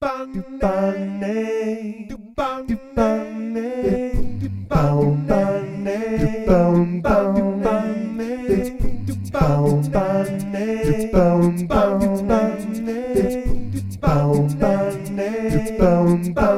Dubonnet. Dubonnet. Dubonnet. Dubonnet. Dubonnet. Dubonnet. Dubonnet. Dubonnet. Dubonnet.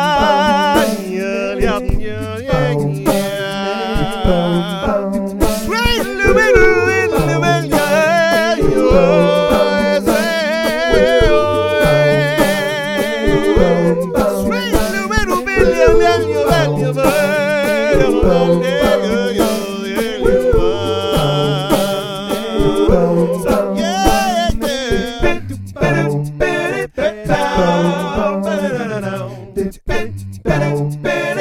Para.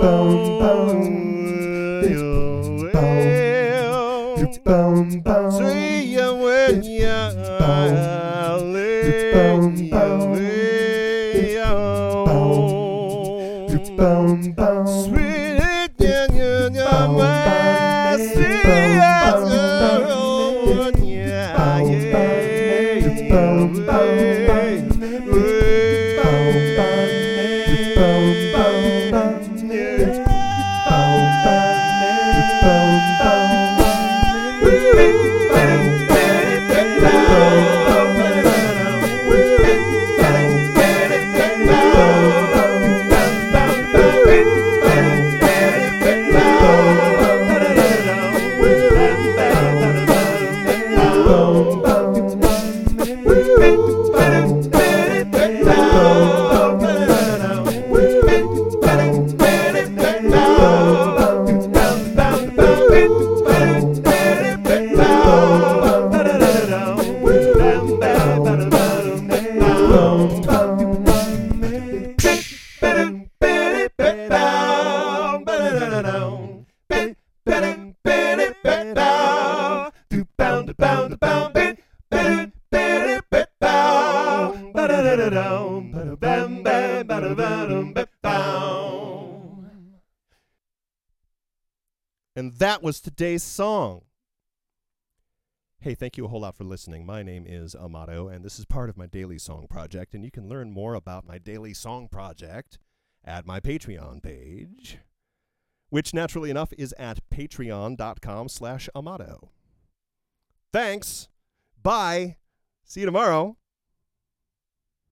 boom, boom. It's boom, boom. It's boom, boom. See you when you boom. It's boom, boom. It's boom, boom. It's boom, boom. Sweet And that was today's song. Hey, thank you a whole lot for listening. My name is Amato, and this is part of my daily song project. And you can learn more about my daily song project at my Patreon page, which naturally enough is at patreon.com slash Amato. Thanks. Bye. See you tomorrow.